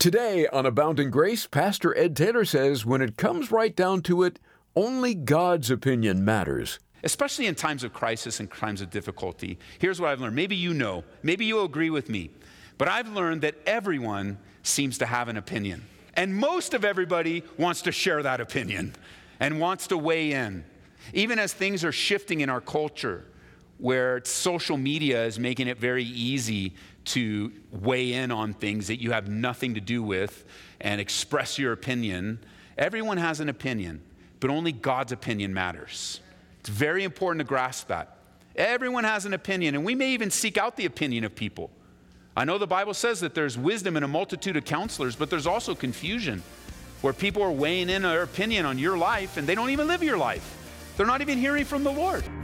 Today on Abounding Grace, Pastor Ed Taylor says when it comes right down to it, only God's opinion matters. Especially in times of crisis and times of difficulty. Here's what I've learned. Maybe you know, maybe you agree with me, but I've learned that everyone seems to have an opinion. And most of everybody wants to share that opinion and wants to weigh in. Even as things are shifting in our culture, where social media is making it very easy to weigh in on things that you have nothing to do with and express your opinion. Everyone has an opinion, but only God's opinion matters. It's very important to grasp that. Everyone has an opinion, and we may even seek out the opinion of people. I know the Bible says that there's wisdom in a multitude of counselors, but there's also confusion where people are weighing in their opinion on your life and they don't even live your life. They're not even hearing from the Lord.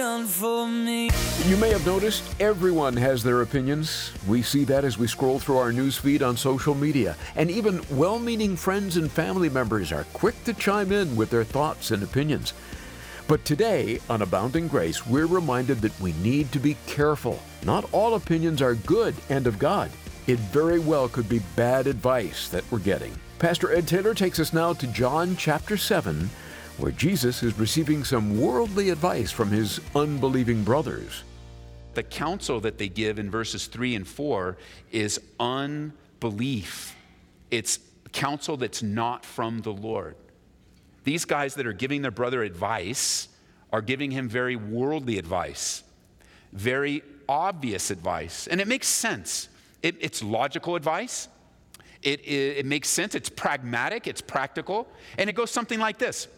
Done for me. You may have noticed everyone has their opinions. We see that as we scroll through our news feed on social media. And even well meaning friends and family members are quick to chime in with their thoughts and opinions. But today, on Abounding Grace, we're reminded that we need to be careful. Not all opinions are good and of God. It very well could be bad advice that we're getting. Pastor Ed Taylor takes us now to John chapter 7, where Jesus is receiving some worldly advice from his unbelieving brothers. The counsel that they give in verses 3 and 4 is unbelief. It's counsel that's not from the Lord. These guys that are giving their brother advice are giving him very worldly advice, very obvious advice. And it makes sense. It, it's logical advice. It, it, it makes sense. It's pragmatic. It's practical. And it goes something like this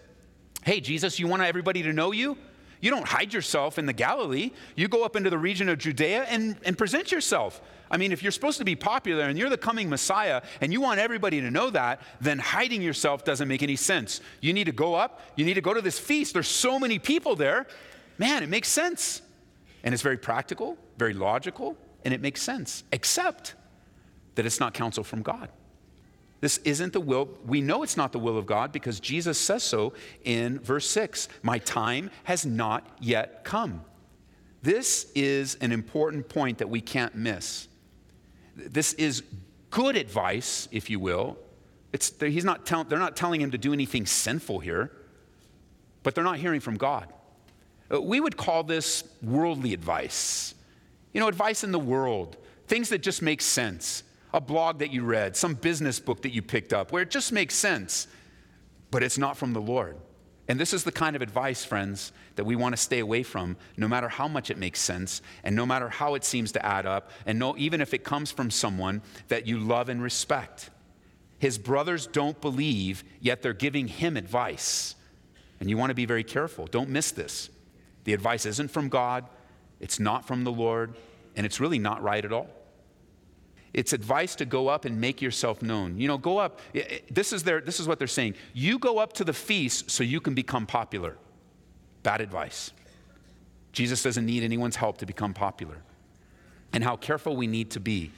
Hey, Jesus, you want everybody to know you? You don't hide yourself in the Galilee. You go up into the region of Judea and, and present yourself. I mean, if you're supposed to be popular and you're the coming Messiah and you want everybody to know that, then hiding yourself doesn't make any sense. You need to go up, you need to go to this feast. There's so many people there. Man, it makes sense. And it's very practical, very logical, and it makes sense, except that it's not counsel from God. This isn't the will. We know it's not the will of God because Jesus says so in verse 6 My time has not yet come. This is an important point that we can't miss. This is good advice, if you will. It's, he's not tell, they're not telling him to do anything sinful here, but they're not hearing from God. Uh, We would call this worldly advice. You know, advice in the world, things that just make sense. A blog that you read, some business book that you picked up, where it just makes sense, but it's not from the Lord. And this is the kind of advice, friends, that we want to stay away from, no matter how much it makes sense, and no matter how it seems to add up, and no, even if it comes from someone that you love and respect. His brothers don't believe, yet they're giving him advice. And you want to be very careful. Don't miss this. The advice isn't from God, it's not from the Lord, and it's really not right at all. It's advice to go up and make yourself known. You know, go up. This is, their, this is what they're saying. You go up to the feast so you can become popular. Bad advice. Jesus doesn't need anyone's help to become popular. And how careful we need to be.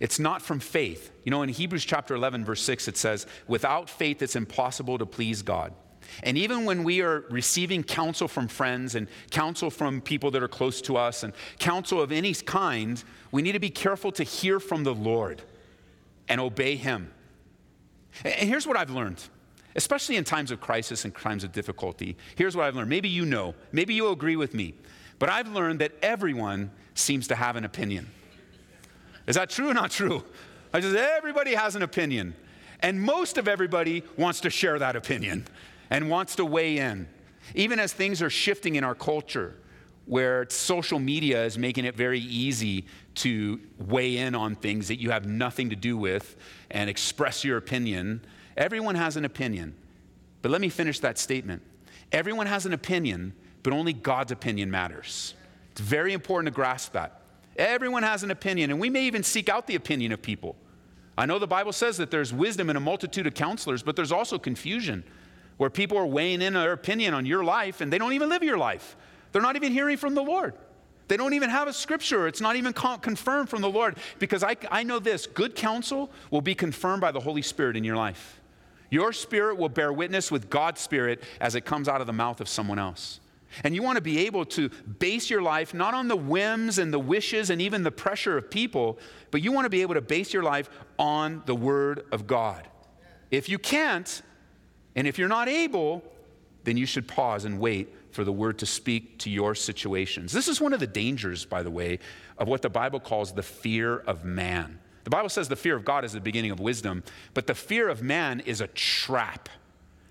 It's not from faith. You know, in Hebrews chapter 11, verse 6, it says, Without faith, it's impossible to please God. And even when we are receiving counsel from friends and counsel from people that are close to us and counsel of any kind, we need to be careful to hear from the Lord and obey Him. And here's what I've learned, especially in times of crisis and times of difficulty. Here's what I've learned. Maybe you know, maybe you agree with me, but I've learned that everyone seems to have an opinion. Is that true or not true? I just, everybody has an opinion. And most of everybody wants to share that opinion and wants to weigh in. Even as things are shifting in our culture, where social media is making it very easy to weigh in on things that you have nothing to do with and express your opinion, everyone has an opinion. But let me finish that statement. Everyone has an opinion, but only God's opinion matters. It's very important to grasp that. Everyone has an opinion, and we may even seek out the opinion of people. I know the Bible says that there's wisdom in a multitude of counselors, but there's also confusion where people are weighing in their opinion on your life and they don't even live your life. They're not even hearing from the Lord. They don't even have a scripture. It's not even confirmed from the Lord. Because I, I know this good counsel will be confirmed by the Holy Spirit in your life. Your spirit will bear witness with God's spirit as it comes out of the mouth of someone else. And you want to be able to base your life not on the whims and the wishes and even the pressure of people, but you want to be able to base your life on the Word of God. If you can't, and if you're not able, then you should pause and wait for the Word to speak to your situations. This is one of the dangers, by the way, of what the Bible calls the fear of man. The Bible says the fear of God is the beginning of wisdom, but the fear of man is a trap.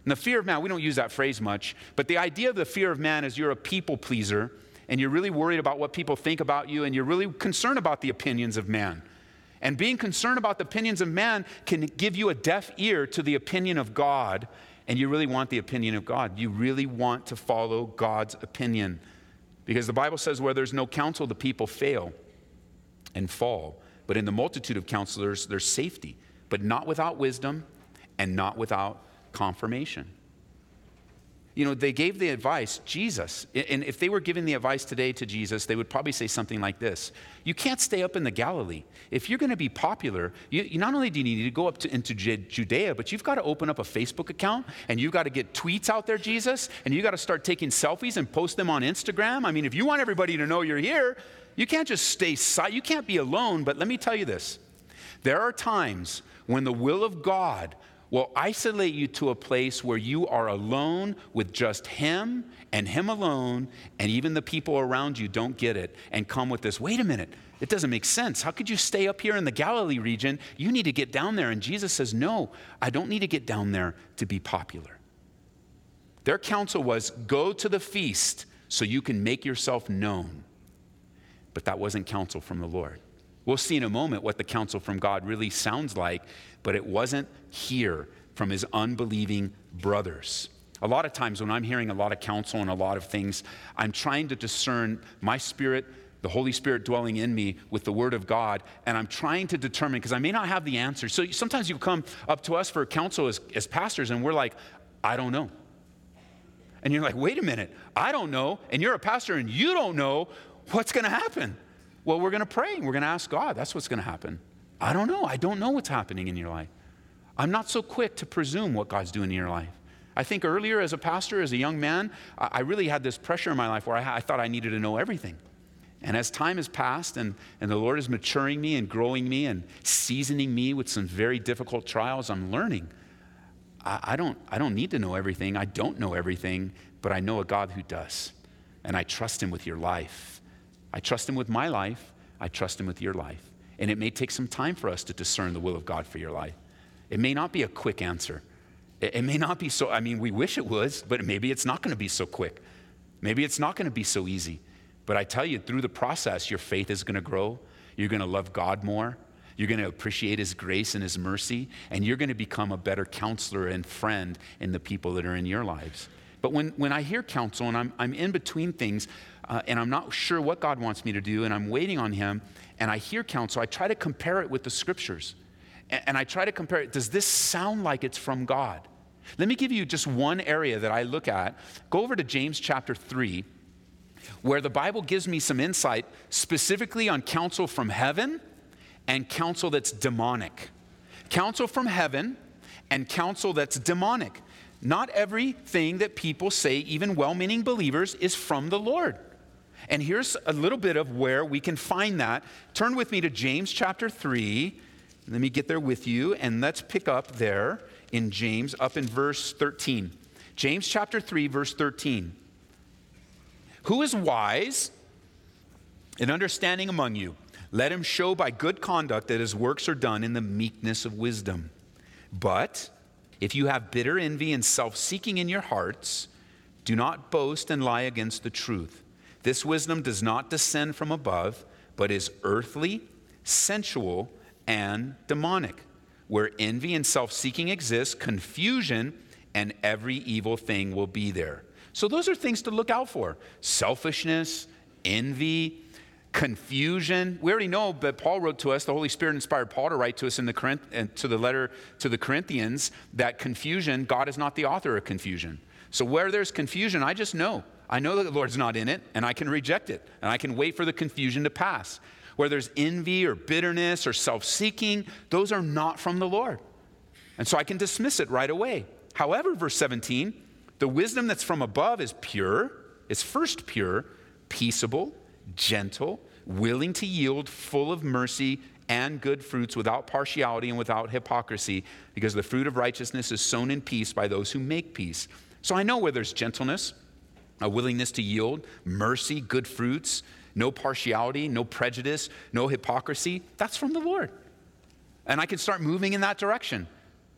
And the fear of man, we don't use that phrase much, but the idea of the fear of man is you're a people pleaser and you're really worried about what people think about you and you're really concerned about the opinions of man. And being concerned about the opinions of man can give you a deaf ear to the opinion of God, and you really want the opinion of God. You really want to follow God's opinion. Because the Bible says, where there's no counsel, the people fail and fall. But in the multitude of counselors, there's safety, but not without wisdom and not without confirmation. You know, they gave the advice, Jesus, and if they were giving the advice today to Jesus, they would probably say something like this You can't stay up in the Galilee. If you're going to be popular, you, you not only do you need to go up to, into Judea, but you've got to open up a Facebook account and you've got to get tweets out there, Jesus, and you've got to start taking selfies and post them on Instagram. I mean, if you want everybody to know you're here, you can't just stay silent. You can't be alone. But let me tell you this there are times when the will of God will isolate you to a place where you are alone with just Him and Him alone, and even the people around you don't get it and come with this wait a minute, it doesn't make sense. How could you stay up here in the Galilee region? You need to get down there. And Jesus says, No, I don't need to get down there to be popular. Their counsel was go to the feast so you can make yourself known. But that wasn't counsel from the Lord. We'll see in a moment what the counsel from God really sounds like, but it wasn't here from his unbelieving brothers. A lot of times when I'm hearing a lot of counsel and a lot of things, I'm trying to discern my spirit, the Holy Spirit dwelling in me with the Word of God, and I'm trying to determine because I may not have the answer. So sometimes you come up to us for counsel as, as pastors, and we're like, I don't know. And you're like, wait a minute, I don't know. And you're a pastor and you don't know what's going to happen. Well, we're going to pray we're going to ask God. That's what's going to happen. I don't know. I don't know what's happening in your life. I'm not so quick to presume what God's doing in your life. I think earlier as a pastor, as a young man, I really had this pressure in my life where I, I thought I needed to know everything. And as time has passed and, and the Lord is maturing me and growing me and seasoning me with some very difficult trials, I'm learning. I, I, don't, I don't need to know everything. I don't know everything, but I know a God who does. And I trust Him with your life. I trust Him with my life. I trust Him with your life. And it may take some time for us to discern the will of God for your life. It may not be a quick answer. It, may not be so, I mean, we wish it was, but maybe it's not going to be so quick. Maybe it's not going to be so easy. But I tell you, through the process, your faith is going to grow. You're going to love God more. You're going to appreciate His grace and His mercy. And you're going to become a better counselor and friend in the people that are in your lives. But when, when I hear counsel and I'm, I'm in between things uh, and I'm not sure what God wants me to do and I'm waiting on Him and I hear counsel, I try to compare it with the scriptures. And, and I try to compare it. Does this sound like it's from God? Let me give you just one area that I look at. Go over to James chapter 3, where the Bible gives me some insight specifically on counsel from heaven and counsel that's demonic. Counsel from heaven and counsel that's demonic. Not everything that people say, even well meaning believers, is from the Lord. And here's a little bit of where we can find that. Turn with me to James chapter 3. Let me get there with you, and let's pick up there in James, up in verse 13. James chapter 3, verse 13. Who is wise and understanding among you? Let him show by good conduct that his works are done in the meekness of wisdom. But if you have bitter envy and self seeking in your hearts, do not boast and lie against the truth. This wisdom does not descend from above, but is earthly, sensual, and demonic. Where envy and self seeking exist, confusion and every evil thing will be there. So, those are things to look out for selfishness, envy, confusion. We already know that Paul wrote to us, the Holy Spirit inspired Paul to write to us in the Corinth, uh, to the letter to the Corinthians that confusion, God is not the author of confusion. So where there's confusion, I just know. I know that the Lord's not in it, and I can reject it, and I can wait for the confusion to pass. Where there's envy or bitterness or self seeking, those are not from the Lord. And so I can dismiss it right away. However, verse 17, the wisdom that's from above is pure, it's first pure, peaceable, gentle, willing to yield, full of mercy and good fruits without partiality and without hypocrisy, because the fruit of righteousness is sown in peace by those who make peace. So I know where there's gentleness, a willingness to yield, mercy, good fruits, no partiality, no prejudice, no hypocrisy. That's from the Lord. And I can start moving in that direction.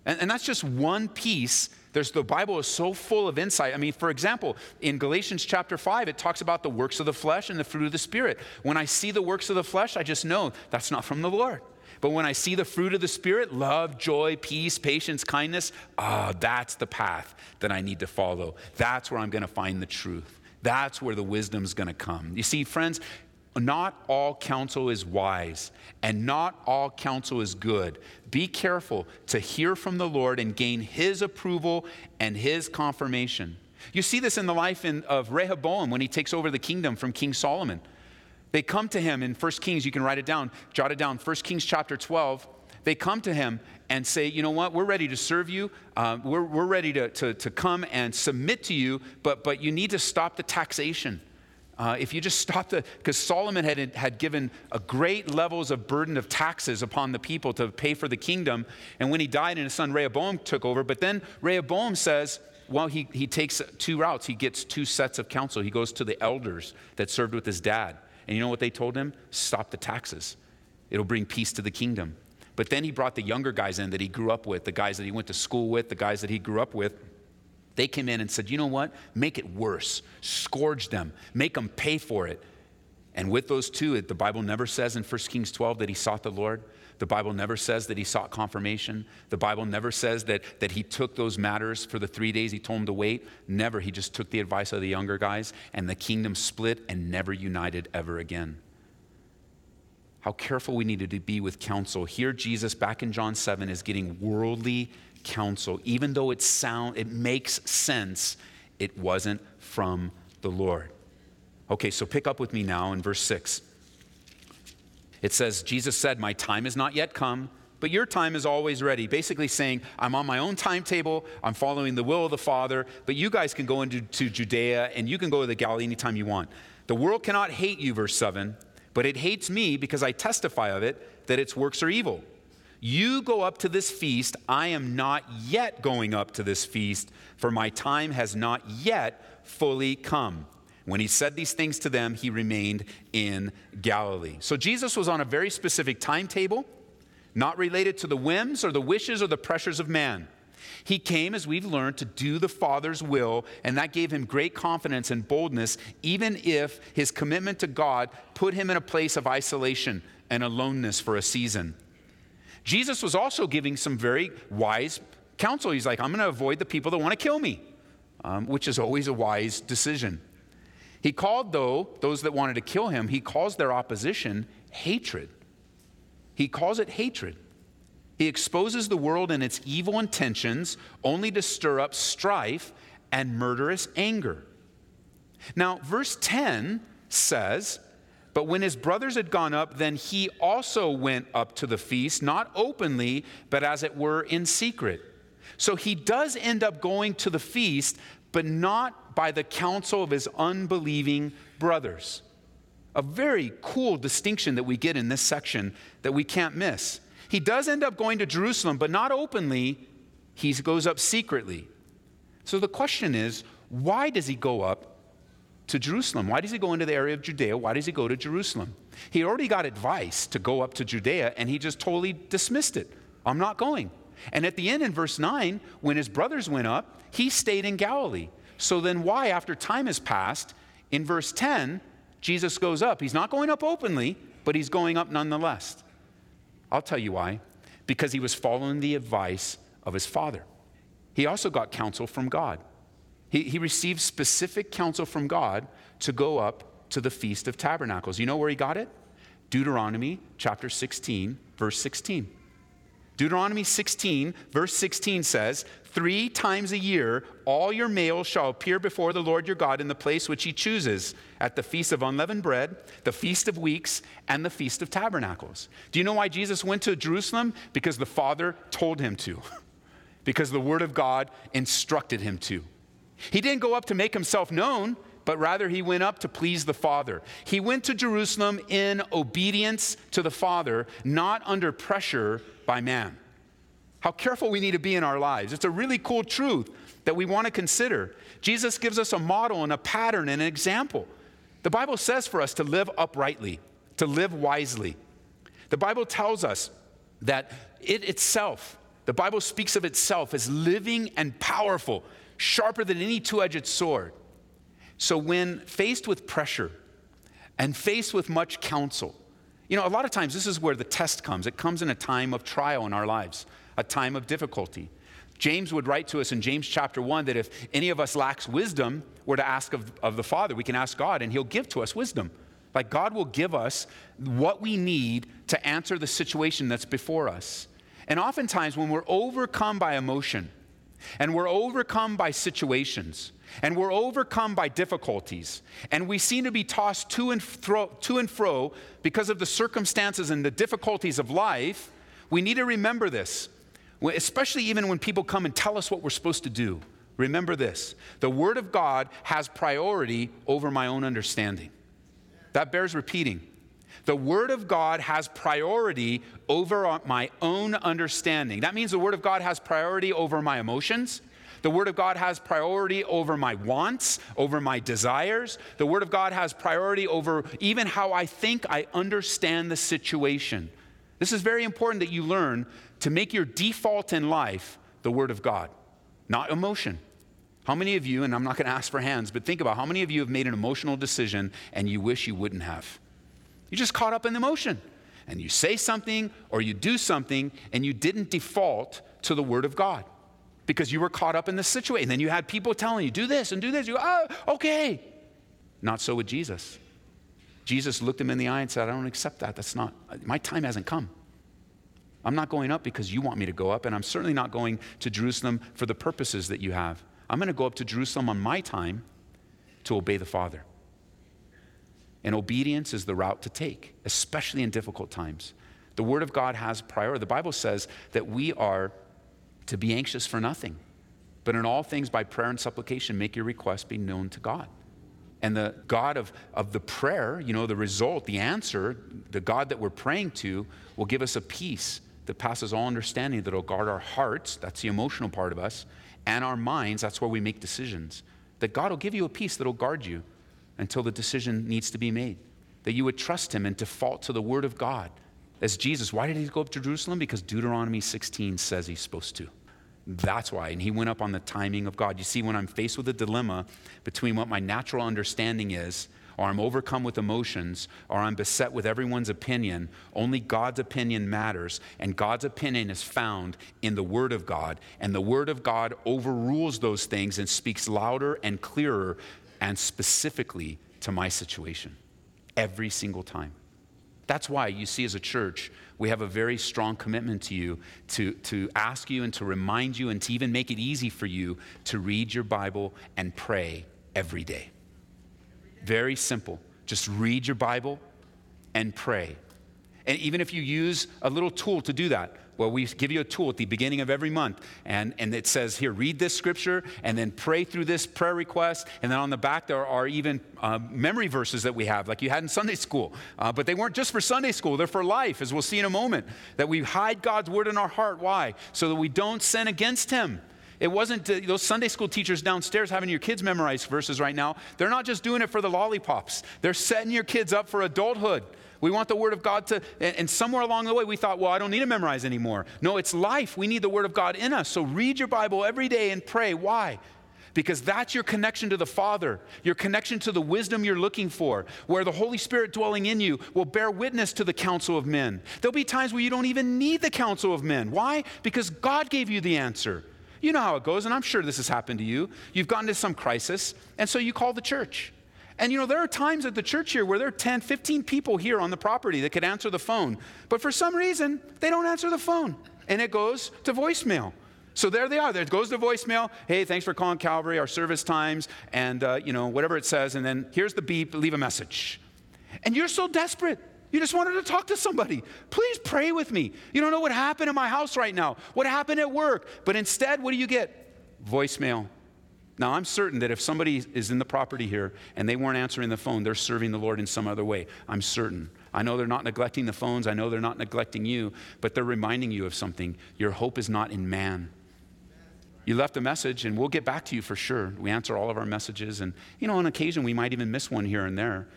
And, and that's just one piece. There's, the Bible is so full of insight. I mean, for example, in Galatians chapter 5, it talks about the works of the flesh and the fruit of the Spirit. When I see the works of the flesh, I just know that's not from the Lord. But when I see the fruit of the Spirit, love, joy, peace, patience, kindness, ah, that's the path that I need to follow. That's where I'm going to find the truth. That's where the wisdom's going to come. You see, friends, not all counsel is wise, and not all counsel is good. Be careful to hear from the Lord and gain His approval and His confirmation. You see this in the life in, of Rehoboam when he takes over the kingdom from King Solomon. They come to him in 1 Kings, you can write it down, jot it down, 1 Kings chapter 12. They come to him and say, You know what? We're ready to serve you. Um, we're, we're ready to, to, to come and submit to you, but, but you need to stop the taxation. Uh, if you just stop the, because Solomon had, had given a great levels of burden of taxes upon the people to pay for the kingdom. And when he died and his son Rehoboam took over, but then Rehoboam says, well, he, he takes two routes. He gets two sets of counsel. He goes to the elders that served with his dad. And you know what they told him? Stop the taxes. It'll bring peace to the kingdom. But then he brought the younger guys in that he grew up with, the guys that he went to school with, the guys that he grew up with. They came in and said, you know what? Make it worse. Scourge them. Make them pay for it. And with those two, the Bible never says in 1 Kings 12 that he sought the Lord. The Bible never says that he sought confirmation. The Bible never says that, that he took those matters for the three days he told him to wait. Never. He just took the advice of the younger guys, and the kingdom split and never united ever again. How careful we needed to be with counsel. Here, Jesus, back in John 7, is getting worldly counsel. Even though it sound, it makes sense, it wasn't from the Lord. Okay, so pick up with me now in verse 6. It says, Jesus said, My time is not yet come, but your time is always ready. Basically saying, I'm on my own timetable, I'm following the will of the Father, but you guys can go into to Judea and you can go to the Galilee anytime you want. The world cannot hate you, verse 7, but it hates me because I testify of it that its works are evil. You go up to this feast. I am not yet going up to this feast, for my time has not yet fully come. When he said these things to them, he remained in Galilee. So Jesus was on a very specific timetable, not related to the whims or the wishes or the pressures of man. He came, as we've learned, to do the Father's will, and that gave him great confidence and boldness, even if his commitment to God put him in a place of isolation and aloneness for a season. Jesus was also giving some very wise counsel. He's like, I'm going to avoid the people that want to kill me, um, which is always a wise decision. He called, though, those that wanted to kill him, he calls their opposition hatred. He calls it hatred. He exposes the world and its evil intentions only to stir up strife and murderous anger. Now, verse 10 says, But when his brothers had gone up, then he also went up to the feast, not openly, but as it were in secret. So he does end up going to the feast, but not by the counsel of his unbelieving brothers. A very cool distinction that we get in this section that we can't miss. He does end up going to Jerusalem, but not openly, he goes up secretly. So the question is why does he go up to Jerusalem? Why does he go into the area of Judea? Why does he go to Jerusalem? He already got advice to go up to Judea, and he just totally dismissed it. I'm not going. And at the end in verse 9, when his brothers went up, he stayed in Galilee. So then, why, after time has passed, in verse 10, Jesus goes up? He's not going up openly, but he's going up nonetheless. I'll tell you why. Because he was following the advice of his father. He also got counsel from God. He, he received specific counsel from God to go up to the Feast of Tabernacles. You know where he got it? Deuteronomy chapter 16, verse 16. Deuteronomy 16, verse 16 says, Three times a year, all your males shall appear before the Lord your God in the place which he chooses at the feast of unleavened bread, the feast of weeks, and the feast of tabernacles. Do you know why Jesus went to Jerusalem? Because the Father told him to, because the Word of God instructed him to. He didn't go up to make himself known, but rather he went up to please the Father. He went to Jerusalem in obedience to the Father, not under pressure by man. How careful we need to be in our lives. It's a really cool truth that we want to consider. Jesus gives us a model and a pattern and an example. The Bible says for us to live uprightly, to live wisely. The Bible tells us that it itself, the Bible speaks of itself as living and powerful, sharper than any two edged sword. So, when faced with pressure and faced with much counsel, you know, a lot of times this is where the test comes. It comes in a time of trial in our lives, a time of difficulty. James would write to us in James chapter 1 that if any of us lacks wisdom, we're to ask of, of the Father. We can ask God, and He'll give to us wisdom. Like God will give us what we need to answer the situation that's before us. And oftentimes, when we're overcome by emotion and we're overcome by situations, and we're overcome by difficulties, and we seem to be tossed to and, fro, to and fro because of the circumstances and the difficulties of life, we need to remember this, especially even when people come and tell us what we're supposed to do. Remember this the Word of God has priority over my own understanding. That bears repeating. The Word of God has priority over my own understanding. That means the Word of God has priority over my emotions. The Word of God has priority over my wants, over my desires. The Word of God has priority over even how I think I understand the situation. This is very important that you learn to make your default in life the Word of God, not emotion. How many of you, and I'm not going to ask for hands, but think about how many of you have made an emotional decision and you wish you wouldn't have? You just caught up in the emotion and you say something or you do something and you didn't default to the Word of God because you were caught up in the situation. And then you had people telling you, do this and do this. You go, oh, okay. Not so with Jesus. Jesus looked him in the eye and said, I don't accept that. That's not, my time hasn't come. I'm not going up because you want me to go up, and I'm certainly not going to Jerusalem for the purposes that you have. I'm going to go up to Jerusalem on my time to obey the Father. And obedience is the route to take, especially in difficult times. The Word of God has priority. The Bible says that we are to be anxious for nothing, but in all things by prayer and supplication, make your requests be known to God. And the God of, of the prayer, you know, the result, the answer, the God that we're praying to, will give us a peace that passes all understanding that will guard our hearts, that's the emotional part of us, and our minds, that's where we make decisions. That God will give you a peace that will guard you until the decision needs to be made. That you would trust Him and default to the Word of God. As Jesus, why did He go up to Jerusalem? Because Deuteronomy 16 says He's supposed to. That's why. And he went up on the timing of God. You see, when I'm faced with a dilemma between what my natural understanding is, or I'm overcome with emotions, or I'm beset with everyone's opinion, only God's opinion matters. And God's opinion is found in the Word of God. And the Word of God overrules those things and speaks louder and clearer and specifically to my situation every single time. That's why you see, as a church, we have a very strong commitment to you to, to ask you and to remind you and to even make it easy for you to read your Bible and pray every day. Very simple. Just read your Bible and pray. And even if you use a little tool to do that, well, we give you a tool at the beginning of every month, and, and it says, Here, read this scripture, and then pray through this prayer request. And then on the back, there are even uh, memory verses that we have, like you had in Sunday school. Uh, but they weren't just for Sunday school, they're for life, as we'll see in a moment. That we hide God's word in our heart. Why? So that we don't sin against Him. It wasn't those Sunday school teachers downstairs having your kids memorize verses right now. They're not just doing it for the lollipops, they're setting your kids up for adulthood. We want the Word of God to, and somewhere along the way we thought, well, I don't need to memorize anymore. No, it's life. We need the Word of God in us. So read your Bible every day and pray. Why? Because that's your connection to the Father, your connection to the wisdom you're looking for, where the Holy Spirit dwelling in you will bear witness to the counsel of men. There'll be times where you don't even need the counsel of men. Why? Because God gave you the answer. You know how it goes, and I'm sure this has happened to you. You've gotten to some crisis, and so you call the church. And you know, there are times at the church here where there are 10, 15 people here on the property that could answer the phone. But for some reason, they don't answer the phone. And it goes to voicemail. So there they are. There it goes to voicemail. Hey, thanks for calling Calvary, our service times, and uh, you know, whatever it says. And then here's the beep, leave a message. And you're so desperate. You just wanted to talk to somebody. Please pray with me. You don't know what happened in my house right now, what happened at work. But instead, what do you get? Voicemail. Now, I'm certain that if somebody is in the property here and they weren't answering the phone, they're serving the Lord in some other way. I'm certain. I know they're not neglecting the phones. I know they're not neglecting you, but they're reminding you of something. Your hope is not in man. You left a message, and we'll get back to you for sure. We answer all of our messages, and you know, on occasion we might even miss one here and there.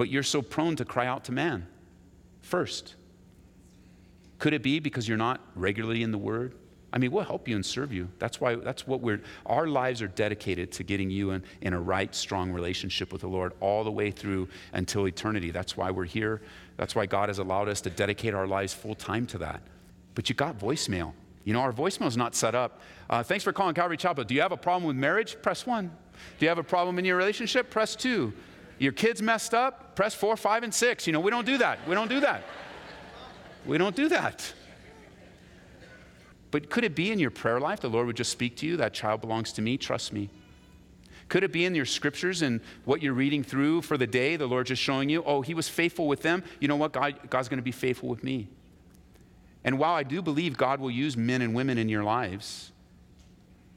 But you're so prone to cry out to man first. Could it be because you're not regularly in the Word? I mean, we'll help you and serve you. That's why, that's what we're, our lives are dedicated to getting you in, in a right, strong relationship with the Lord all the way through until eternity. That's why we're here. That's why God has allowed us to dedicate our lives full time to that. But you got voicemail. You know, our voicemail is not set up. Uh, thanks for calling Calvary Chapel. Do you have a problem with marriage? Press one. Do you have a problem in your relationship? Press two. Your kids messed up? Press four, five, and six. You know, we don't do that. We don't do that. We don't do that. But could it be in your prayer life the Lord would just speak to you? That child belongs to me, trust me. Could it be in your scriptures and what you're reading through for the day, the Lord just showing you, oh, he was faithful with them. You know what? God, God's going to be faithful with me. And while I do believe God will use men and women in your lives,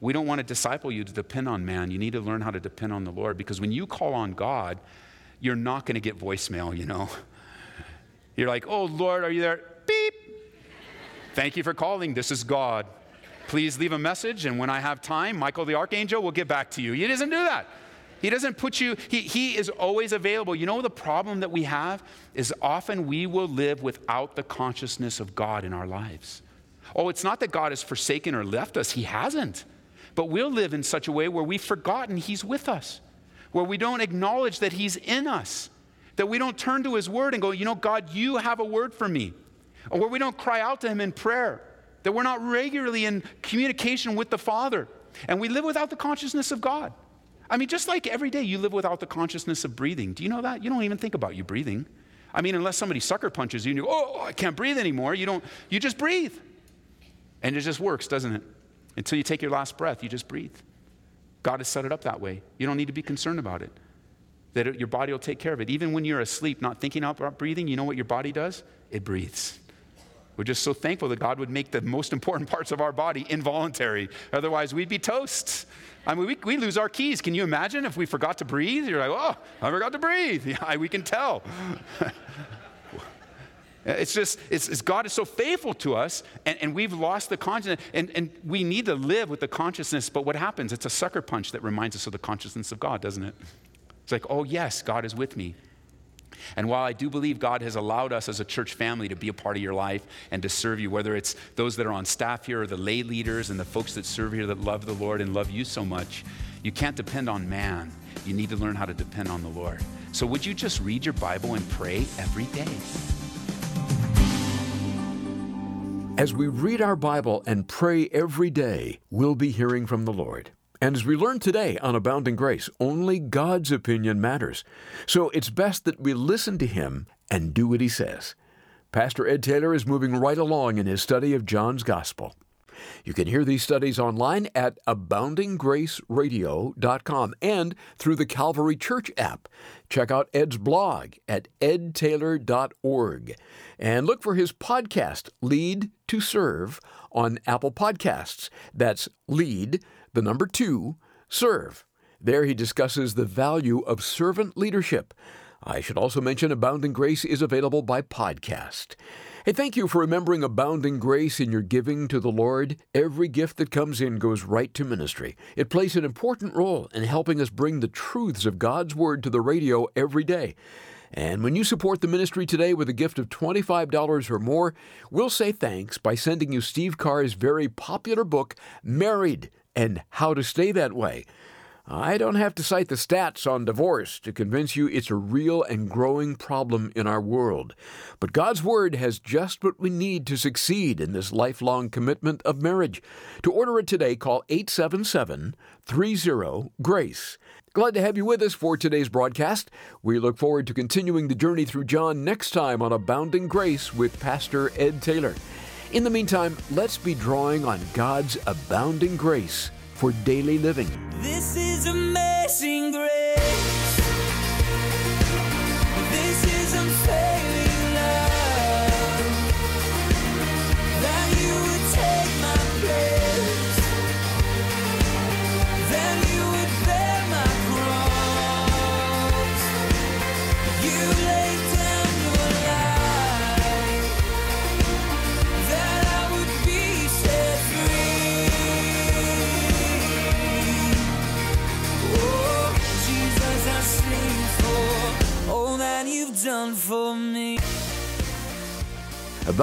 we don't want to disciple you to depend on man. You need to learn how to depend on the Lord because when you call on God, you're not going to get voicemail, you know. You're like, oh, Lord, are you there? Beep. Thank you for calling. This is God. Please leave a message, and when I have time, Michael the Archangel will get back to you. He doesn't do that. He doesn't put you, he, he is always available. You know the problem that we have is often we will live without the consciousness of God in our lives. Oh, it's not that God has forsaken or left us, He hasn't. But we'll live in such a way where we've forgotten He's with us, where we don't acknowledge that He's in us, that we don't turn to His word and go, you know, God, you have a word for me or where we don't cry out to Him in prayer, that we're not regularly in communication with the Father, and we live without the consciousness of God. I mean, just like every day you live without the consciousness of breathing. Do you know that? You don't even think about you breathing. I mean, unless somebody sucker punches you and you go, oh, I can't breathe anymore, you don't, you just breathe. And it just works, doesn't it? Until you take your last breath, you just breathe. God has set it up that way. You don't need to be concerned about it. That it, your body will take care of it. Even when you're asleep, not thinking about breathing, you know what your body does? It breathes. We're just so thankful that God would make the most important parts of our body involuntary. Otherwise, we'd be toast. I mean, we, we lose our keys. Can you imagine if we forgot to breathe? You're like, oh, I forgot to breathe. Yeah, we can tell. it's just, it's, it's, God is so faithful to us, and, and we've lost the consciousness. And, and we need to live with the consciousness, but what happens? It's a sucker punch that reminds us of the consciousness of God, doesn't it? It's like, oh, yes, God is with me. And while I do believe God has allowed us as a church family to be a part of your life and to serve you, whether it's those that are on staff here or the lay leaders and the folks that serve here that love the Lord and love you so much, you can't depend on man. You need to learn how to depend on the Lord. So, would you just read your Bible and pray every day? As we read our Bible and pray every day, we'll be hearing from the Lord. And as we learned today on Abounding Grace, only God's opinion matters. So it's best that we listen to Him and do what He says. Pastor Ed Taylor is moving right along in his study of John's Gospel. You can hear these studies online at aboundinggraceradio.com and through the Calvary Church app. Check out Ed's blog at edtaylor.org and look for his podcast, Lead to Serve, on Apple Podcasts. That's Lead the number two, serve. There he discusses the value of servant leadership. I should also mention Abounding Grace is available by podcast. Hey, thank you for remembering abounding grace in your giving to the Lord. Every gift that comes in goes right to ministry. It plays an important role in helping us bring the truths of God's Word to the radio every day. And when you support the ministry today with a gift of $25 or more, we'll say thanks by sending you Steve Carr's very popular book, Married and how to stay that way. I don't have to cite the stats on divorce to convince you it's a real and growing problem in our world. But God's Word has just what we need to succeed in this lifelong commitment of marriage. To order it today, call 877 30 GRACE. Glad to have you with us for today's broadcast. We look forward to continuing the journey through John next time on Abounding Grace with Pastor Ed Taylor. In the meantime, let's be drawing on God's abounding grace for daily living. This is amazing grace.